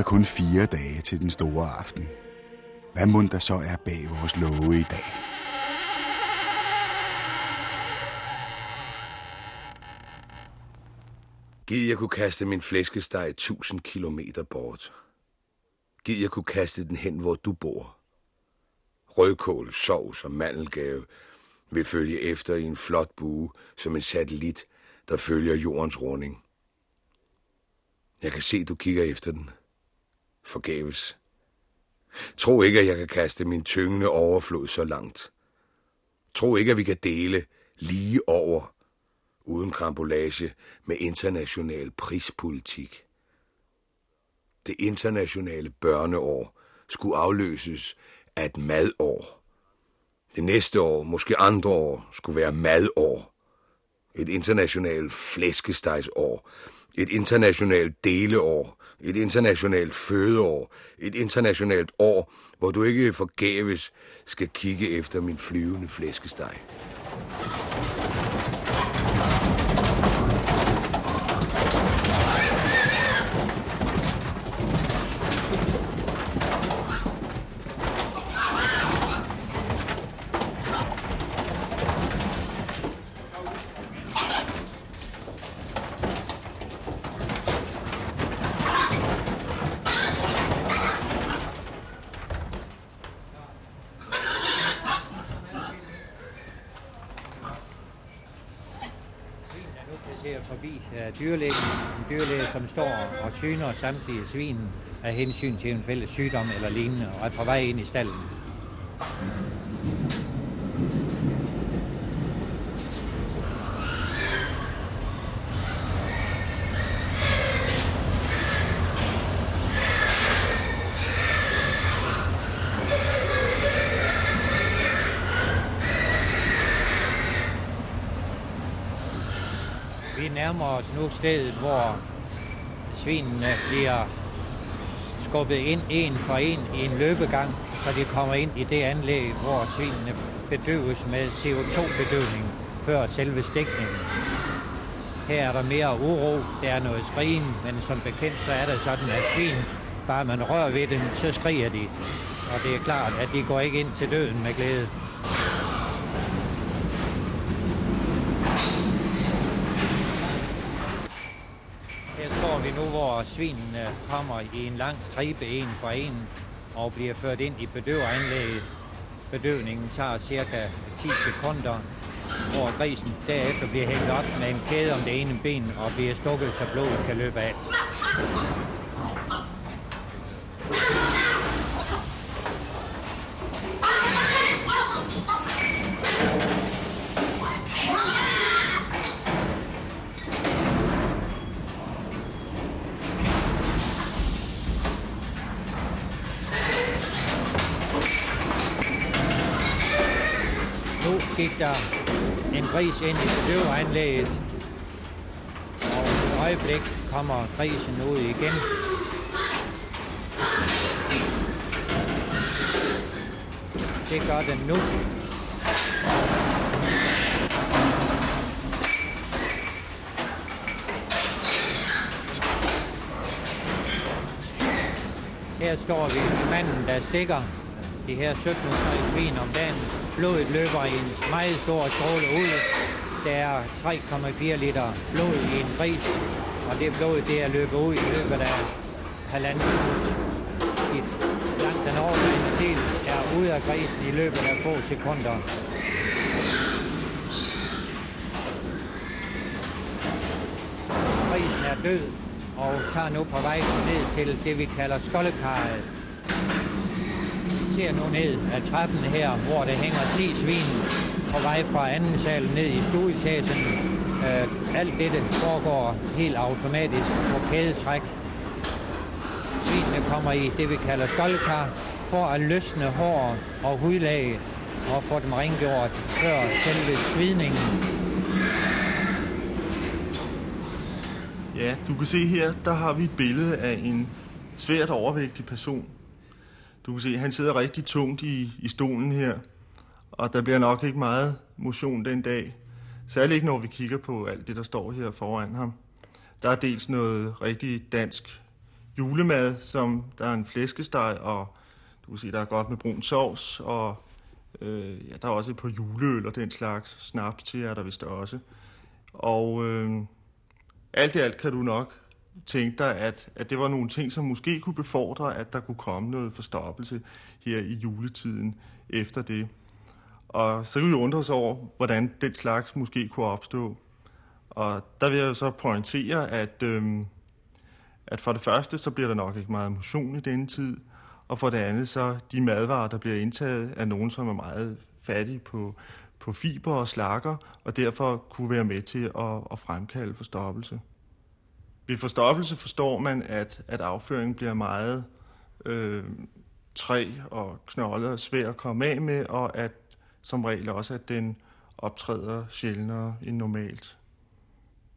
Der kun fire dage til den store aften. Hvad må der så er bag vores love i dag? Gid jeg kunne kaste min flæskesteg 1000 kilometer bort. Gid jeg kunne kaste den hen, hvor du bor. Rødkål, sovs og mandelgave vil følge efter i en flot bue som en satellit, der følger jordens runding. Jeg kan se, du kigger efter den. Forgæves. Tro ikke, at jeg kan kaste min tyngende overflod så langt. Tro ikke, at vi kan dele lige over, uden krambolage med international prispolitik. Det internationale børneår skulle afløses af et madår. Det næste år, måske andre år, skulle være madår. Et internationalt flæskestegsår. Et internationalt deleår. Et internationalt fødeår. Et internationalt år, hvor du ikke forgæves skal kigge efter min flyvende flæskesteg. Forbi uh, dyrlægen, en dyrlæge, som står og syner samtlige svin af hensyn til en fælles sygdom eller lignende, og er på vej ind i stallen. Vi nærmer os nu stedet, hvor svinene bliver skubbet ind en for en i en løbegang, så de kommer ind i det anlæg, hvor svinene bedøves med CO2-bedøvning før selve stikningen. Her er der mere uro, der er noget skrigen, men som bekendt så er det sådan, at svin, bare man rører ved dem, så skriger de. Og det er klart, at de går ikke ind til døden med glæde. Her står vi svinene øh, kommer i en lang stribe en for en og bliver ført ind i bedøveranlægget. Bedøvningen tager cirka 10 sekunder, hvor grisen derefter bliver hængt op med en kæde om det ene ben og bliver stukket, så blodet kan løbe af. Der en gris ind i støvanlægget. og i et øjeblik kommer grisen ud igen. Det gør den nu. Her står vi manden, der stikker de her 1700 svin om dagen. Blodet løber i en meget stor stråle ud. Der er 3,4 liter blod i en gris, og det blod det er løbet ud i løbet af halvanden minut. Et langt den overvejende del er ude af grisen i løbet af få sekunder. Grisen er død og tager nu på vej ned til det, vi kalder skoldekarret. Ser nu ned ad trappen her, hvor der hænger 10 svin på vej fra anden sal ned i stueetagen. Øh, alt dette foregår helt automatisk på kædetræk. Svinene kommer i det, vi kalder skoldkar, for at løsne hår og hudlag og få dem rengjort før selve svidningen. Ja, du kan se her, der har vi et billede af en svært overvægtig person. Du kan se, han sidder rigtig tungt i, i stolen her, og der bliver nok ikke meget motion den dag. Særligt ikke, når vi kigger på alt det, der står her foran ham. Der er dels noget rigtig dansk julemad, som der er en flæskesteg, og du kan se, der er godt med brun sovs, og øh, ja, der er også et par juleøl og den slags. Snaps til er der vist også. Og øh, alt i alt kan du nok tænkte dig, at, at det var nogle ting, som måske kunne befordre, at der kunne komme noget forstoppelse her i juletiden efter det. Og så kan vi undre os over, hvordan den slags måske kunne opstå. Og der vil jeg så pointere, at, øhm, at for det første, så bliver der nok ikke meget motion i denne tid, og for det andet, så de madvarer, der bliver indtaget, er nogen, som er meget fattige på, på fiber og slakker, og derfor kunne være med til at, at fremkalde forstoppelse. Ved forstoppelse forstår man, at, at afføringen bliver meget øh, træ og knoldet og svær at komme af med, og at som regel også, at den optræder sjældnere end normalt.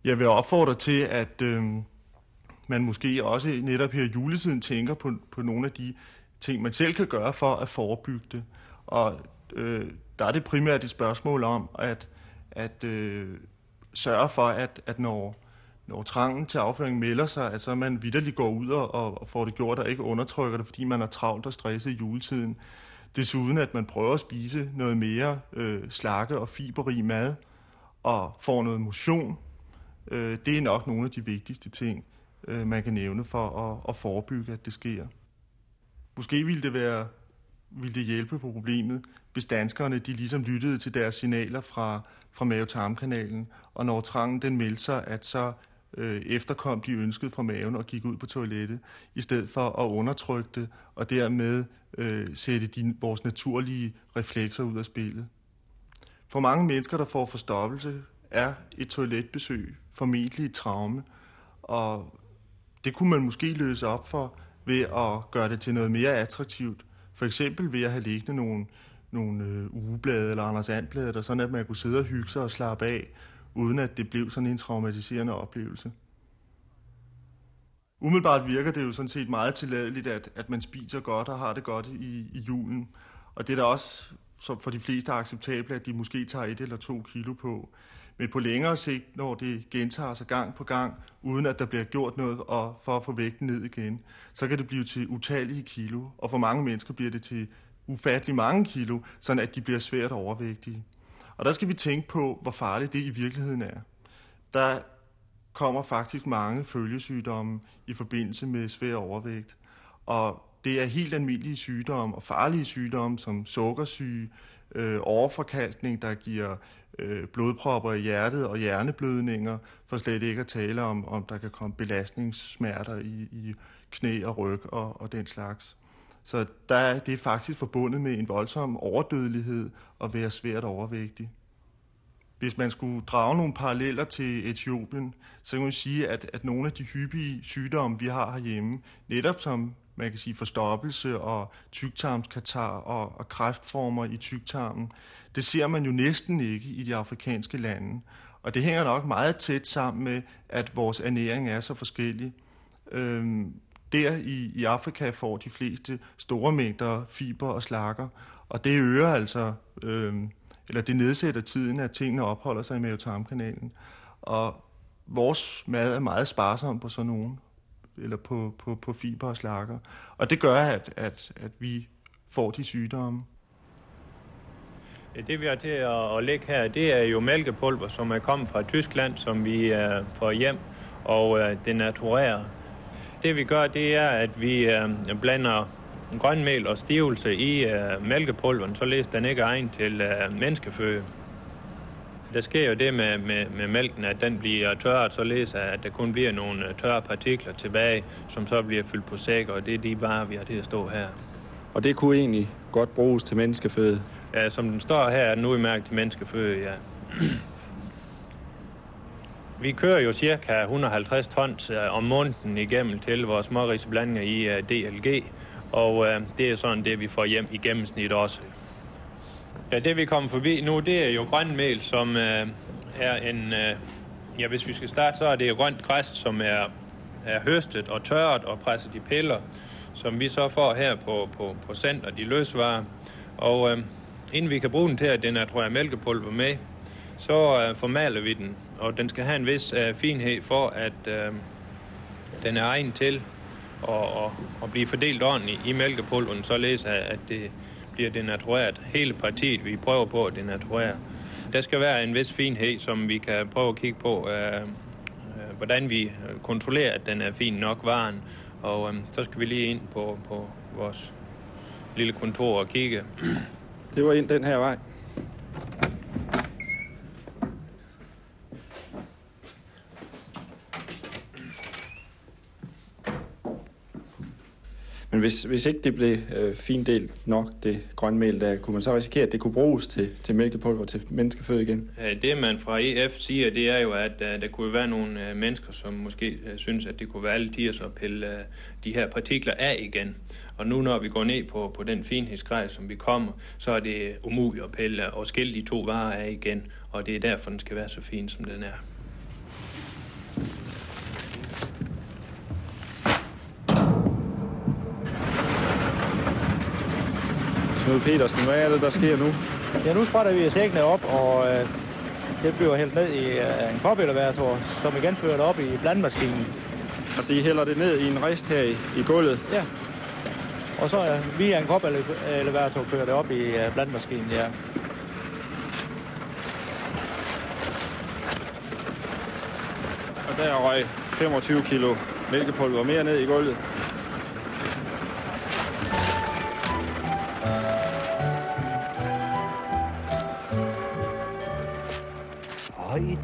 Jeg vil opfordre til, at øh, man måske også netop her i juletiden tænker på, på nogle af de ting, man selv kan gøre for at forebygge det. Og øh, der er det primært et spørgsmål om at, at øh, sørge for, at, at når, når trangen til afføring melder sig, at så man vidderligt går ud og, og får det gjort og ikke undertrykker det, fordi man er travlt og stresset i juletiden. Desuden at man prøver at spise noget mere øh, slakke og fiberrig mad og får noget motion. Øh, det er nok nogle af de vigtigste ting, øh, man kan nævne for at, at forebygge, at det sker. Måske ville det være ville det hjælpe på problemet, hvis danskerne de ligesom lyttede til deres signaler fra, fra mavetarmkanalen, og når trangen den meldte sig, at så øh, efterkom de ønsket fra maven og gik ud på toilettet, i stedet for at undertrykke det, og dermed øh, sætte de, vores naturlige reflekser ud af spillet. For mange mennesker, der får forstoppelse, er et toiletbesøg formentlig et traume, og det kunne man måske løse op for ved at gøre det til noget mere attraktivt. For eksempel ved at have liggende nogle, nogle øh, ugeblade eller Anders Andblade, der sådan at man kunne sidde og hygge sig og slappe af, uden at det blev sådan en traumatiserende oplevelse. Umiddelbart virker det jo sådan set meget tilladeligt, at, at man spiser godt og har det godt i, i julen. Og det er da også som for de fleste er acceptabelt, at de måske tager et eller to kilo på. Men på længere sigt, når det gentager sig gang på gang, uden at der bliver gjort noget og for at få vægten ned igen, så kan det blive til utallige kilo. Og for mange mennesker bliver det til ufattelig mange kilo, sådan at de bliver svært overvægtige. Og der skal vi tænke på, hvor farligt det i virkeligheden er. Der kommer faktisk mange følgesygdomme i forbindelse med svær overvægt. Og det er helt almindelige sygdomme og farlige sygdomme som sukkersyge, øh, overforkalkning, der giver øh, blodpropper i hjertet og hjerneblødninger, for slet ikke at tale om, om der kan komme belastningssmerter i, i knæ og ryg og, og den slags. Så der er, det er faktisk forbundet med en voldsom overdødelighed at være svært overvægtig. Hvis man skulle drage nogle paralleller til Etiopien, så kan man sige, at, at nogle af de hyppige sygdomme, vi har herhjemme, netop som man kan sige forstoppelse og tyktarmskatar og, og kræftformer i tyktarmen, det ser man jo næsten ikke i de afrikanske lande. Og det hænger nok meget tæt sammen med, at vores ernæring er så forskellig. Øhm, der i, i Afrika får de fleste store mængder fiber og slakker, og det øger altså, øh, eller det nedsætter tiden, at tingene opholder sig i mavetarmkanalen. Og vores mad er meget sparsom på sådan nogen, eller på, på, på fiber og slakker. Og det gør, at, at, at vi får de sygdomme. Det vi har til at, at lægge her, det er jo mælkepulver, som er kommet fra Tyskland, som vi øh, får hjem, og uh, det naturerer. Det vi gør, det er, at vi uh, blander grønmel og stivelse i uh, mælkepulveren, således den ikke er egen til uh, menneskeføde. Der sker jo det med, med, med mælken, at den bliver tørret, således at der kun bliver nogle tørre partikler tilbage, som så bliver fyldt på sæk, og det er de varer, vi har til at stå her. Og det kunne egentlig godt bruges til menneskeføde? Ja, som den står her, er den udmærket til menneskeføde, ja. Vi kører jo cirka 150 tons øh, om måneden igennem til vores smårisblandinger i øh, DLG, og øh, det er sådan det, vi får hjem i gennemsnit også. Ja, det vi kommer forbi nu, det er jo grønmel, som øh, er en... Øh, ja, hvis vi skal starte, så er det jo grønt græs, som er, er høstet og tørret og presset i piller, som vi så får her på, på, på center, de løsvarer. Og øh, inden vi kan bruge den til, at den er, tror jeg, mælkepulver med, så øh, formaler vi den, og den skal have en vis øh, finhed for, at øh, den er egen til at, og, at blive fordelt ordentligt i mælkepulveren, således at, at det bliver denatureret. Hele partiet, vi prøver på at denaturere. Der skal være en vis finhed, som vi kan prøve at kigge på, øh, øh, hvordan vi kontrollerer, at den er fin nok varen. Og øh, så skal vi lige ind på, på vores lille kontor og kigge. Det var ind den her vej. Hvis, hvis ikke det blev øh, findelt nok, det grønmel, der kunne man så risikere, at det kunne bruges til, til mælkepulver til menneskeføde igen? Det, man fra EF siger, det er jo, at uh, der kunne være nogle uh, mennesker, som måske uh, synes, at det kunne være lidt tirs at pille uh, de her partikler af igen. Og nu, når vi går ned på, på den finhedsgrad, som vi kommer, så er det umuligt at pille og skille de to varer af igen. Og det er derfor, den skal være så fin, som den er. Knud Petersen, hvad er det, der sker nu? Ja, nu sprætter vi sækkene op, og øh, det bliver hældt ned i øh, en kopelevator, som igen fører det op i blandmaskinen. Altså, I hælder det ned i en rist her i, i gulvet? Ja. Og så øh, via en kopelevator kører det op i øh, blandmaskinen, ja. Og der røg 25 kilo mælkepulver mere ned i gulvet.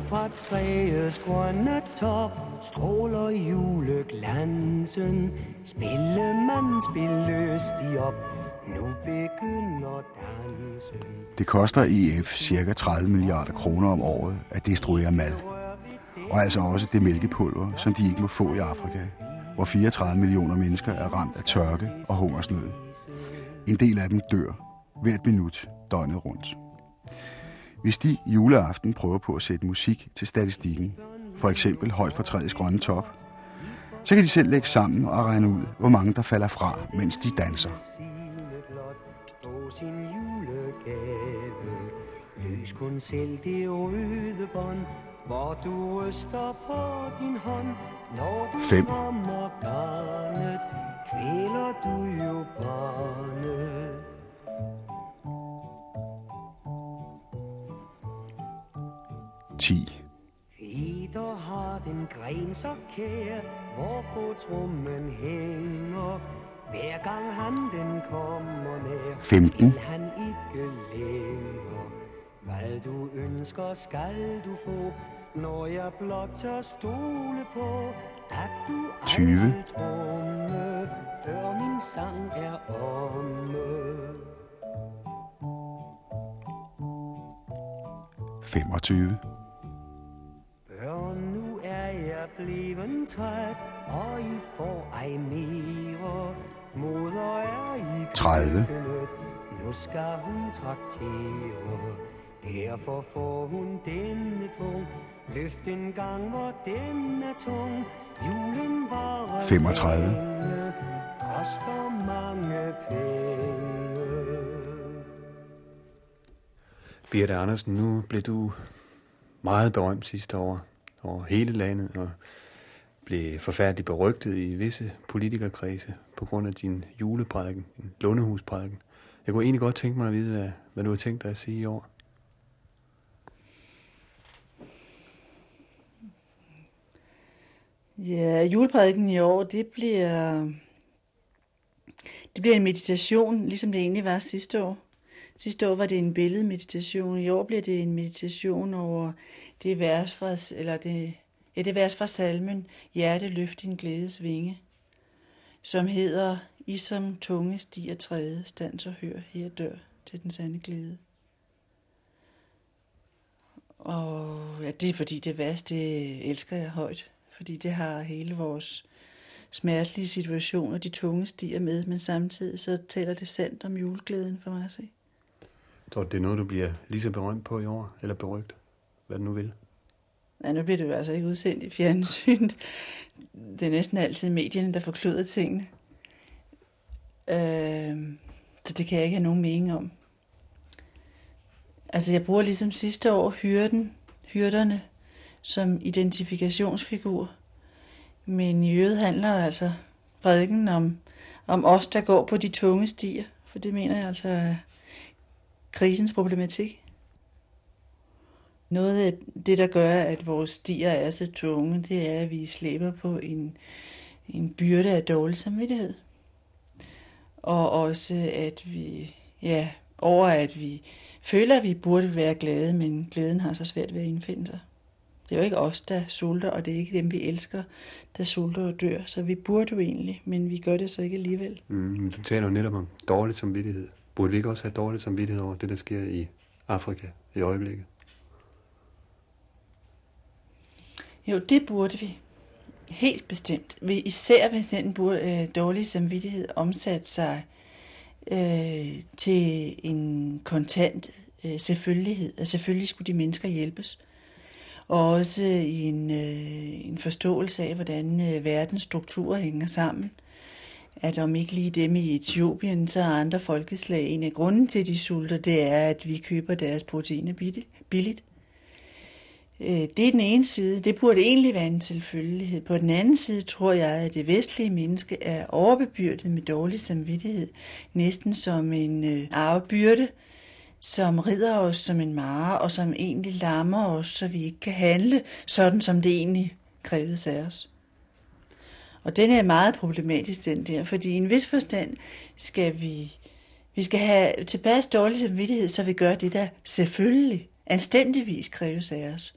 Fra træets grønne top stråler juleglansen. Spillemanden spil lystig op, nu begynder dansen. Det koster EF ca. 30 milliarder kroner om året at destruere mad. Og altså også det mælkepulver, som de ikke må få i Afrika, hvor 34 millioner mennesker er ramt af tørke og hungersnød. En del af dem dør hvert minut døgnet rundt. Hvis de juleaften prøver på at sætte musik til statistikken, for eksempel højt for træets grønne top, så kan de selv lægge sammen og regne ud, hvor mange der falder fra, mens de danser. Løs kun selv det røde bånd, hvor du ryster på din hånd. Når du Fem. strammer garnet, kvæler du jo barnet. 10. Peter har den gren så kær, hvor på trummen hænger. Hver gang han den kommer nær, 15. vil han ikke længere. Hvad du ønsker, skal du få, når jeg blot tør stole på, at du 20. aldrig trumme, før min sang er omme. 25. blevet træt, og I får ej mere. Moder er i 30. køkkenet, nu skal hun traktere. Derfor får hun denne punkt, løft en gang, hvor den er tung. Julen var 35. længe, koster mange penge. Birte Andersen, nu blev du meget berømt sidste år over hele landet og blev forfærdeligt berygtet i visse politikerkredse på grund af din juleprædiken, din lundehusprædiken. Jeg kunne egentlig godt tænke mig at vide, hvad, hvad du har tænkt dig at sige i år. Ja, juleprædiken i år, det bliver, det bliver en meditation, ligesom det egentlig var sidste år. Sidste år var det en billedmeditation, i år bliver det en meditation over det vers fra, eller det, dette det vers fra salmen, Hjerte løft din glædes vinge, som hedder, I som tunge stiger træde, stands og hør, her dør til den sande glæde. Og ja, det er fordi det vers, det elsker jeg højt, fordi det har hele vores smertelige situationer, de tunge stiger med, men samtidig så taler det sandt om juleglæden for mig at se. Jeg tror, det er noget, du bliver lige så berømt på i år, eller berygtet, hvad du nu vil. Ja, nu bliver det jo altså ikke udsendt i fjernsynet. Det er næsten altid medierne, der forkløder tingene. Øh, så det kan jeg ikke have nogen mening om. Altså, jeg bruger ligesom sidste år hyrden, hyrderne som identifikationsfigur. Men i øvrigt handler altså prædiken om, om os, der går på de tunge stier. For det mener jeg altså er krisens problematik. Noget af det, der gør, at vores stier er så tunge, det er, at vi slæber på en, en byrde af dårlig samvittighed. Og også, at vi, ja, over at vi føler, at vi burde være glade, men glæden har så svært ved at indfinde sig. Det er jo ikke os, der sulter, og det er ikke dem, vi elsker, der sulter og dør. Så vi burde jo egentlig, men vi gør det så ikke alligevel. Mm, du taler jo netop om dårlig samvittighed. Burde vi ikke også have dårlig samvittighed over det, der sker i Afrika i øjeblikket? Jo, det burde vi. Helt bestemt. Vi, især hvis den burde, øh, dårlige samvittighed omsat sig øh, til en kontant øh, selvfølgelighed. At selvfølgelig skulle de mennesker hjælpes. Og også i en, øh, en forståelse af, hvordan øh, verdens strukturer hænger sammen. At om ikke lige dem i Etiopien, så er andre folkeslag en af grunden til, at de sulter, det er, at vi køber deres proteiner billigt. Øh, det er den ene side. Det burde egentlig være en selvfølgelighed. På den anden side tror jeg, at det vestlige menneske er overbebyrdet med dårlig samvittighed, næsten som en øh, arvebyrde, som rider os som en mare, og som egentlig lammer os, så vi ikke kan handle sådan, som det egentlig kræves af os. Og den er meget problematisk, den der, fordi i en vis forstand skal vi, vi skal have tilbage dårlig samvittighed, så vi gør det, der selvfølgelig anstændigvis kræves af os.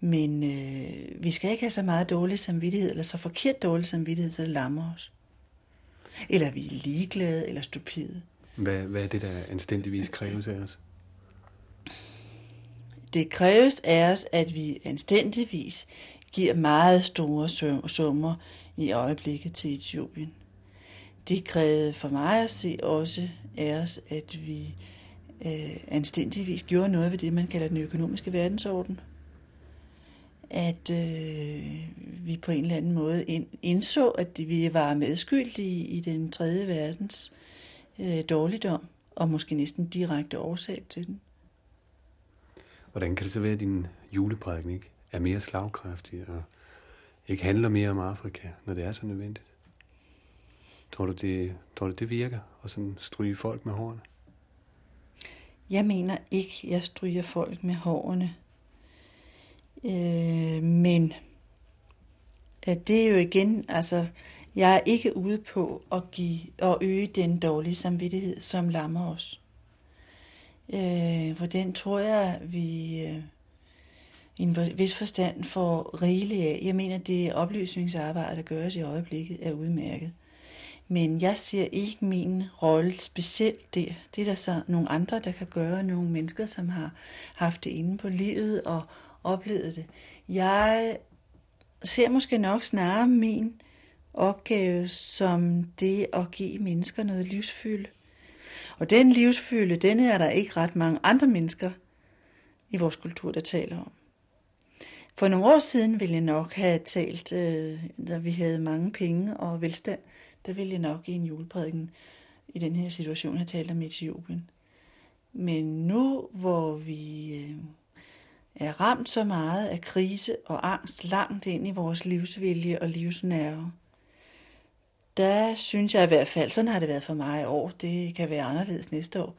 Men øh, vi skal ikke have så meget dårlig samvittighed, eller så forkert dårlig samvittighed, så det lammer os. Eller vi er ligeglade, eller stupide. Hvad, hvad er det, der anstændigvis kræves af os? Det kræves af os, at vi anstændigvis giver meget store summer i øjeblikket til Etiopien. Det krævede for mig at se også af os, at vi øh, anstændigvis gjorde noget ved det, man kalder den økonomiske verdensorden at øh, vi på en eller anden måde ind, indså, at vi var medskyldige i den tredje verdens øh, dårligdom, og måske næsten direkte årsag til den. Hvordan kan det så være, at din juleprædiken ikke er mere slagkraftig og ikke handler mere om Afrika, når det er så nødvendigt? Tror du, det, tror du, det virker at sådan stryge folk med hårene? Jeg mener ikke, jeg stryger folk med hårene. Øh, men øh, det er jo igen, altså, jeg er ikke ude på at give og øge den dårlige samvittighed, som lammer os. Øh, for den tror jeg, vi øh, i en vis forstand får rigeligt af. Jeg mener, det oplysningsarbejde, der gøres i øjeblikket, er udmærket. Men jeg ser ikke min rolle specielt der. Det er der så nogle andre, der kan gøre. Nogle mennesker, som har haft det inde på livet og oplevet det. Jeg ser måske nok snarere min opgave som det at give mennesker noget livsfylde. Og den livsfylde, den er der ikke ret mange andre mennesker i vores kultur, der taler om. For nogle år siden ville jeg nok have talt, øh, da vi havde mange penge og velstand, der ville jeg nok i en juleprædiken i den her situation have talt om Etiopien. Men nu, hvor vi øh, er ramt så meget af krise og angst langt ind i vores livsvilje og livsnerve, der synes jeg i hvert fald, sådan har det været for mig i år, det kan være anderledes næste år,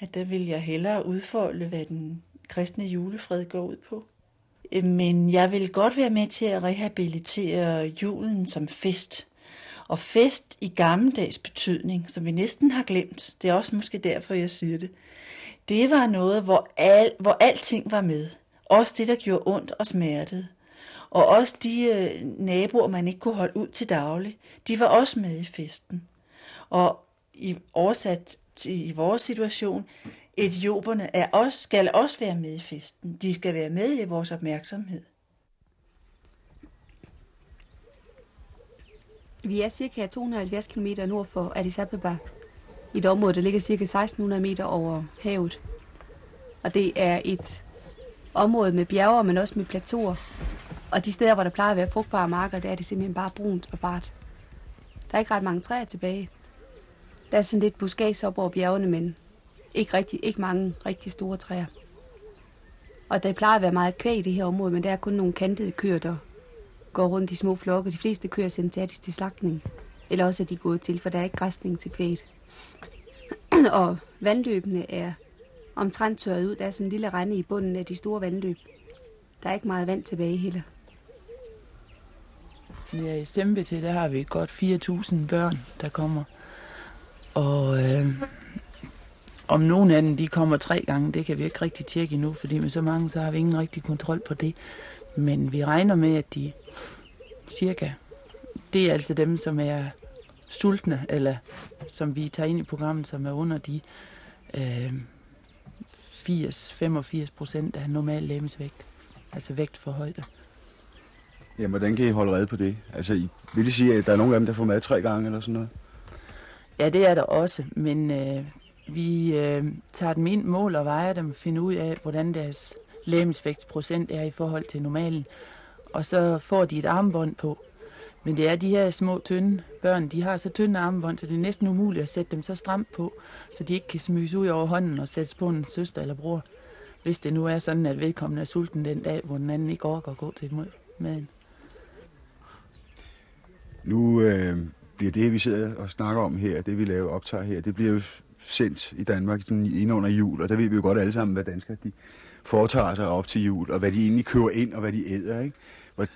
at der vil jeg hellere udfolde, hvad den kristne julefred går ud på. Men jeg vil godt være med til at rehabilitere julen som fest. Og fest i gammeldags betydning, som vi næsten har glemt, det er også måske derfor, jeg siger det. Det var noget, hvor, al, hvor alting var med. Også det, der gjorde ondt og smertede. Og også de øh, naboer, man ikke kunne holde ud til daglig, de var også med i festen. Og i oversat til i vores situation, etioperne er også, skal også være med i festen. De skal være med i vores opmærksomhed. Vi er cirka 270 km nord for Addis Abeba, i et område, der ligger cirka 1600 meter over havet. Og det er et område med bjerge, men også med plateauer. Og de steder, hvor der plejer at være frugtbare marker, der er det simpelthen bare brunt og bart. Der er ikke ret mange træer tilbage. Der er sådan lidt buskads op over bjergene, men ikke, rigtig, ikke mange rigtig store træer. Og der plejer at være meget kvæg i det her område, men der er kun nogle kantede køer, der går rundt i små flokke. De fleste køer sendes til til slagtning. Eller også er de gået til, for der er ikke græsning til kvæget. og vandløbene er omtrent tørret ud. Der er sådan en lille rende i bunden af de store vandløb. Der er ikke meget vand tilbage heller. Ja, i Sembete, der har vi godt 4.000 børn, der kommer. Og øh, om nogen af dem, de kommer tre gange, det kan vi ikke rigtig tjekke endnu, fordi med så mange, så har vi ingen rigtig kontrol på det. Men vi regner med, at de cirka, det er altså dem, som er sultne, eller som vi tager ind i programmet, som er under de øh, 80-85 procent af normal lægemsvægt, altså vægt for højde. Ja, hvordan kan I holde red på det? Altså, I, vil det sige, at der er nogle af dem, der får mad tre gange eller sådan noget? Ja, det er der også, men øh, vi øh, tager dem ind, mål og vejer dem, finder ud af, hvordan deres lægemsvægtsprocent er i forhold til normalen, og så får de et armbånd på. Men det er de her små, tynde børn, de har så tynde armbånd, så det er næsten umuligt at sætte dem så stramt på, så de ikke kan smyges ud over hånden og sættes på en søster eller bror. Hvis det nu er sådan, at vedkommende er sulten den dag, hvor den anden ikke orker at gå til maden. Nu øh, bliver det, vi sidder og snakker om her, det vi laver optager her, det bliver jo sendt i Danmark sådan ind under jul, og der ved vi jo godt alle sammen, hvad danskere de foretager sig op til jul, og hvad de egentlig kører ind, og hvad de æder, ikke?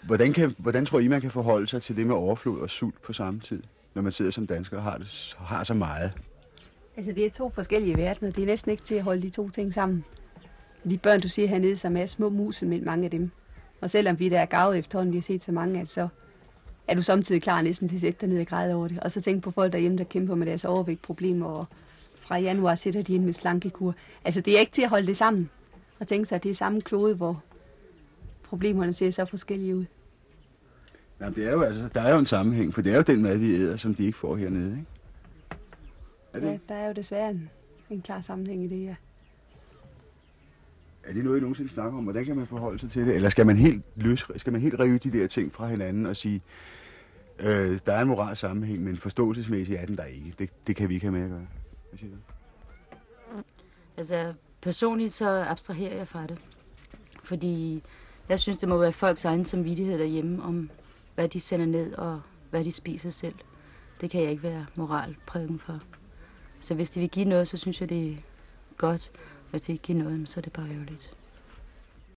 Hvordan, kan, hvordan tror I, man kan forholde sig til det med overflod og sult på samme tid, når man sidder som dansker og har, det, har så meget? Altså, det er to forskellige verdener. Det er næsten ikke til at holde de to ting sammen. De børn, du siger hernede, som er små men mange af dem. Og selvom vi der er gavet efterhånden, vi har set så mange, at så er du samtidig klar næsten til at sætte dig ned og græde over det. Og så tænk på folk derhjemme, der kæmper med deres overvægtproblemer, og fra januar sætter de ind med slankekur. Altså, det er ikke til at holde det sammen. Og tænke sig, at det er samme klode, hvor problemerne ser så forskellige ud. Jamen, det er jo altså, der er jo en sammenhæng, for det er jo den mad, vi æder, som de ikke får hernede, ikke? Er det? Ja, der er jo desværre en, en klar sammenhæng i det, ja. Er det noget, I nogensinde snakker om? Hvordan kan man forholde sig til det? Eller skal man helt løs, skal man helt rive de der ting fra hinanden og sige, øh, der er en moral sammenhæng, men forståelsesmæssigt er den der ikke. Det, det kan vi ikke have med at gøre. Hvad siger du? Altså, personligt så abstraherer jeg fra det. Fordi jeg synes, det må være folks egen samvittighed derhjemme om, hvad de sender ned og hvad de spiser selv. Det kan jeg ikke være moralprædiken for. Så hvis de vil give noget, så synes jeg, det er godt. Hvis de ikke giver noget, så er det bare ærgerligt.